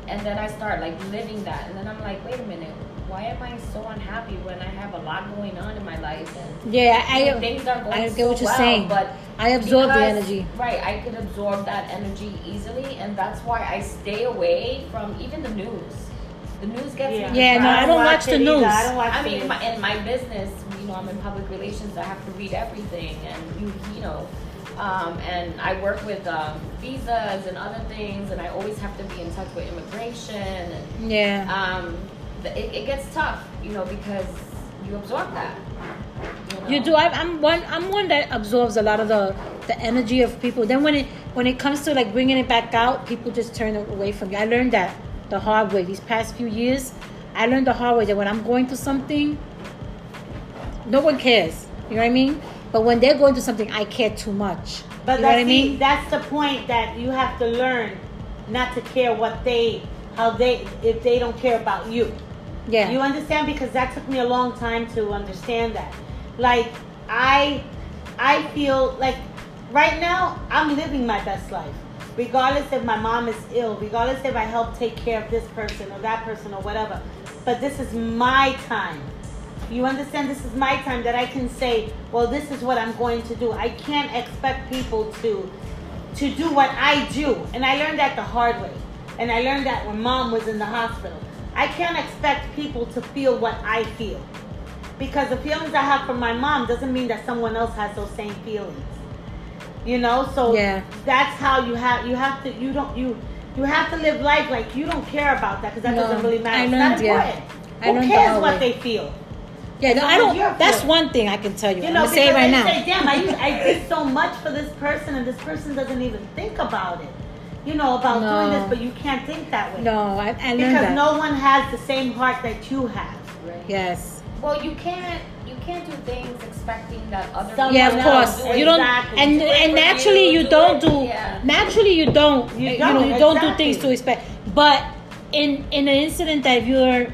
and then I start like living that, and then I'm like, wait a minute, why am I so unhappy when I have a lot going on in my life and Yeah, you know, I, things are going I get so what you're well, saying. but I absorb the energy. Right, I could absorb that energy easily, and that's why I stay away from even the news. The news gets Yeah. me. Yeah, no, I don't watch watch the it either. news. I don't watch I mean, news. my, in my business, you know, I'm in public relations. I have to read everything, and you, you know, Um, and I work with um, visas and other things, and I always have to be in touch with immigration. And Yeah. um, the- it, it gets tough, you know, because you absorb that. know? You do. I, I'm one. I'm one that absorbs a lot of the the energy of people. Then when it when it comes to like bringing it back out, people just turn away from you. I learned that the hard way these past few years. I learned the hard way that when I'm going through something, no one cares. You know what I mean? But when they're going through something, I care too much. But you know what I mean? the, that's the point that you have to learn not to care what they, how they, if they don't care about you. Yeah. You understand? Because that took me a long time to understand that. Like I, I feel like right now I'm living my best life, regardless if my mom is ill, regardless if I help take care of this person or that person or whatever. But this is my time. You understand? This is my time that I can say, well, this is what I'm going to do. I can't expect people to to do what I do. And I learned that the hard way. And I learned that when mom was in the hospital. I can't expect people to feel what I feel. Because the feelings I have for my mom doesn't mean that someone else has those same feelings. You know, so Yeah. that's how you have you have to you don't you you have to live life like you don't care about that because that No, doesn't really matter. I it's not learned, yeah. important. I Who learned the cares what they feel? yeah. No, I long as you're don't. That's feeling. one thing I can tell you. You I'm know, gonna say right now. say, damn, I, I did so much for this person, and this person doesn't even think about it. You know, about doing this, but you can't think that way. No, I, I Because that. no one has the same heart that you have. Right. Yes. Well, you can't you can't do things expecting that other Someone Yeah, of course. do it. You don't, exactly. and Do and naturally you, you do don't it- do. yeah. Naturally you don't. You You, don't, know, you don't do things to expect. But in in an incident that you're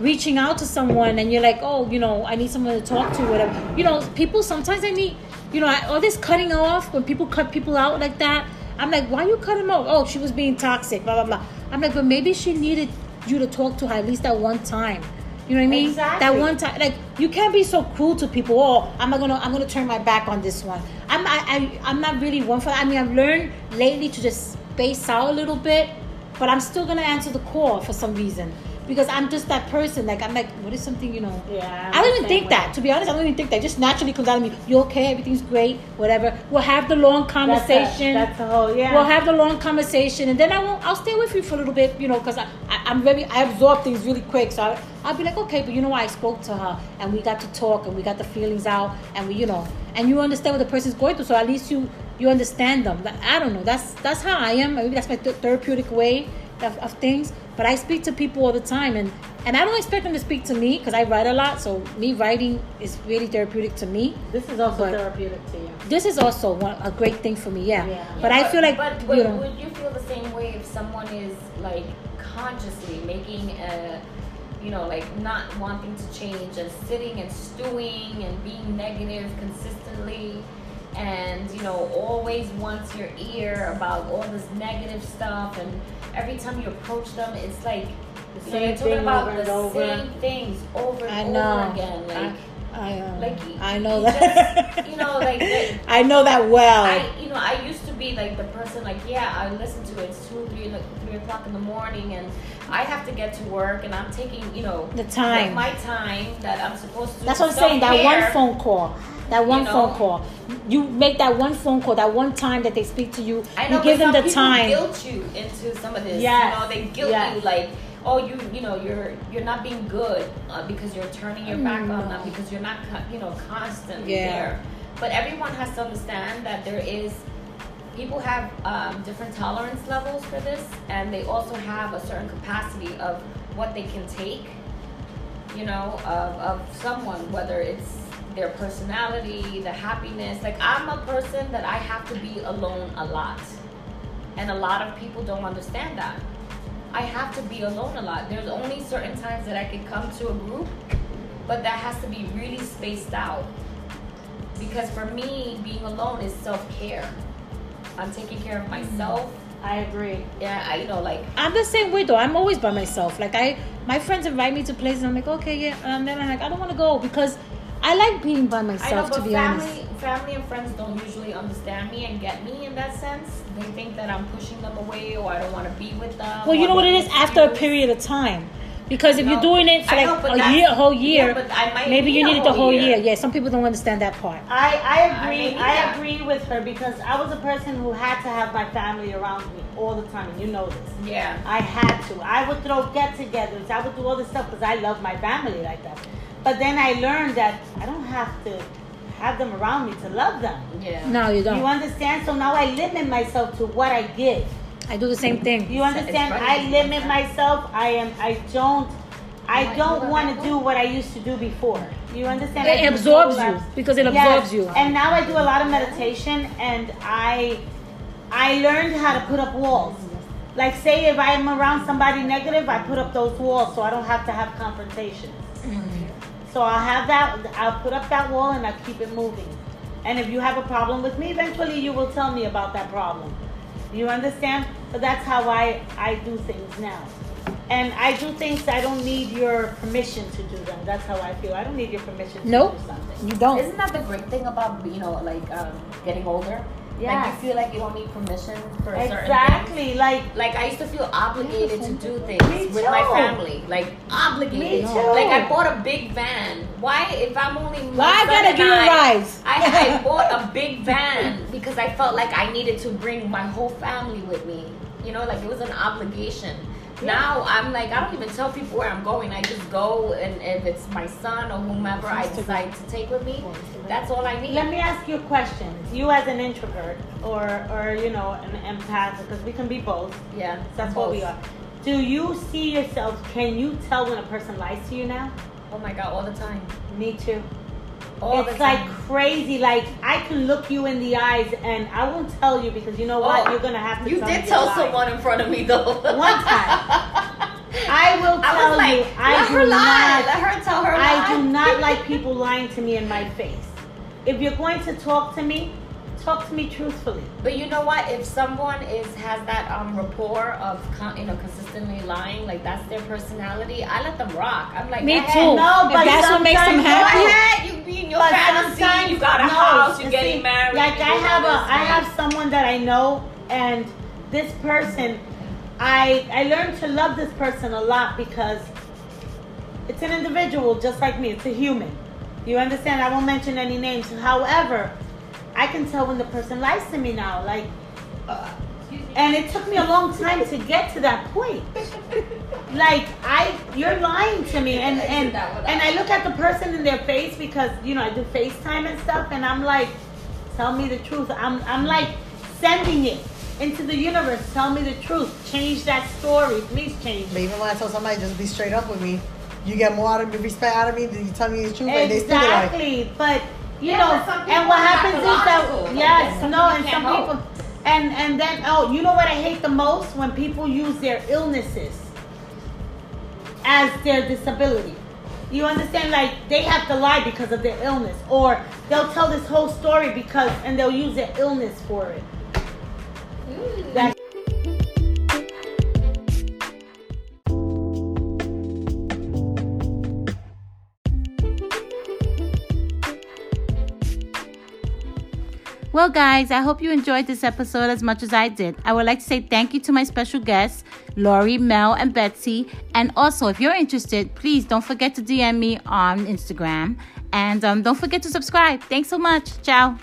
reaching out to someone and you're like, oh, you know, I need someone to talk to, whatever. You know, people sometimes they need, you know, all this cutting off when people cut people out like that. I'm like, why you cut him off? Oh, she was being toxic, blah blah blah. I'm like, but maybe she needed you to talk to her at least that one time. You know what I mean? That one time, like you can't be so cruel to people. Oh, I'm not gonna, I'm gonna turn my back on this one. I'm, I, I, I'm not really one for that. I mean, I've learned lately to just space out a little bit, but I'm still gonna answer the call for some reason because I'm just that person. Like I'm like, what is something you know? Yeah, I don't even think that. To be honest, I don't even think that. It just naturally comes out of me. You okay? Everything's great. Whatever. We'll have the long That's a- conversation. That's the whole, yeah. We'll have the long conversation, and then I won't. I'll stay with you for a little bit, you know, because I, I, I'm very. I absorb things really quick, so I, I'll be like, okay, but you know? I spoke to her, and we got to talk, and we got the feelings out, and we, you know, and you understand what the person's going through, so at least you you understand them. I don't know. That's that's how I am. Maybe that's my th- therapeutic way of, of things. But I speak to people all the time, and and I don't expect them to speak to me because I write a lot. So me writing is really therapeutic to me. this is also But- therapeutic to you. This is also one, a great thing for me. Yeah. Yeah. But I feel like but, you know. would you feel the same way if someone is like consciously making a you know like not wanting to change and sitting and stewing and being negative consistently and you know always wants your ear about all this negative stuff and every time you approach them it's like The same they're talking about over the over. same things over I and over again like I, uh, like I know that. just- you know, like, they- [laughs] I know that well. I, you know, I used to be like the person, like, yeah, I listen to it. It's two, three, like, three o'clock in the morning, and I have to get to work, and I'm taking, you know, The time. like, my time that I'm supposed to. That's what I'm saying. That one phone call. That one know? phone call. You make that one phone call. That one time that they speak to you. I know, you give them the time. guilt you into some of this. Yes. You know, they guilt Yes. you like, oh, you, you know, you're you're not being good uh, because you're turning your back on them because you're not, you know, constantly Yeah. there. But everyone has to understand that there is. People have um, different tolerance levels for this, and they also have a certain capacity of what they can take. You know, of, of someone, whether it's their personality, the happiness. Like I'm a person that I have to be alone a lot. And a lot of people don't understand that. I have to be alone a lot. There's only certain times that I can come to a group, but that has to be really spaced out. Because for me, being alone is self care. I'm taking care of myself. Mm-hmm. I agree. Yeah, I, you know, like I'm the same way though. I'm always by myself. Like I, my friends invite me to places. I'm like, okay, yeah, and then I'm like, I don't want to go because I like being by I know, myself. but to be family, honest. family and friends don't usually understand me and get me in that sense. They think that I'm pushing them away or I don't want to be with them. Well, you know what it is? After a period of time, Because if No. you're doing it for like know, a year, a whole year, yeah, but I might maybe need you a needed the whole whole year. year. Yeah, some people don't understand that part. I, I agree. maybe I, that. agree with her because I was a person who had to have my family around me all the time, and you know this. Yeah. I had to. I would throw get-togethers. I would do all this stuff because I love my family like that. But then I learned that I don't have to have them around me to love them. Yeah. No, you don't. You understand? So now I limit myself to what I give. I do the same thing. You understand? I limit say myself. I am. I don't. I Why, don't want to do what I used to do before. You understand? It I absorbs you, because it Yes. absorbs you. And now I do a lot of meditation, and I, I learned how to put up walls. Like say if I'm around somebody negative, I put up those walls so I don't have to have confrontations. So I'll have that. I'll put up that wall and I'll keep it moving. And if you have a problem with me, eventually you will tell me about that problem. You understand? But that's how I I do things now. And I do things I don't need your permission to do them. That's how I feel. I don't need your permission to Nope. do something. You don't. Isn't that the great thing about you know like um, getting older? Like you feel like you don't need permission for certain. Exactly. Like Like I used to feel obligated to do things with my family. Like obligated. Like I bought a big van. Why if I'm only Why I gotta give you I- I, I [laughs] bought a big van because I felt like I needed to bring my whole family with me. You know, like it was an obligation. Now I'm like I don't even tell people where I'm going. I just go and if it's my son or whomever I decide to take with me, that's all I need. Let me ask you a question. You as an introvert or or you know an empath because we can be both. yeah, That's what we are. Do you see yourself? Can you tell when a person lies to you now? Oh my god, all the time. Me too. All it's the like time. crazy. Like I can look you in the eyes and I won't tell you because you know what? Oh, You're gonna have to. You tell did tell you're someone in front of me though. One time. [laughs] I will I tell was like, you. I let do her lie. not. Let her tell her I lie. do not like people lying to me in my face. If you're going to talk to me, talk to me truthfully. But you know what? If someone is has that um rapport of con- you know consistently lying, like that's their personality, I let them rock. I'm like, Me too. No, If but that's what makes them sometimes- Go happy. ahead, you your But. You got a no, house. You're getting see, married. Like I have a, I have someone that I know, and this person, I I learned to love this person a lot because it's an individual just like me. It's a human. You understand? I won't mention any names. However, I can tell when the person lies to me now. Like, uh, and it took me a long time to get to that point. Like I, you're lying to me, and and and I look at the person in their face because you know I do FaceTime and stuff, and I'm like, tell me the truth. I'm I'm like sending it into the universe. Tell me the truth. Change that story, please change. But even when I tell somebody just be straight up with me, you get more out of me, respect out of me than you tell me the truth. and they still be like, Exactly, but you Yeah, know, and what happens is that pathological. Like, yes, no, and some people, and and then oh, you know what I hate the most when people use their illnesses as their disability. You understand? Like they have to lie because of their illness, or they'll tell this whole story because, and they'll use their illness for it. Mm. That Well, guys, I hope you enjoyed this episode as much as I did. I would like to say thank you to my special guests, Lori, Mel, and Betsy. And also, if you're interested, please don't forget to DM me on Instagram. And um, don't forget to subscribe. Thanks so much. Ciao.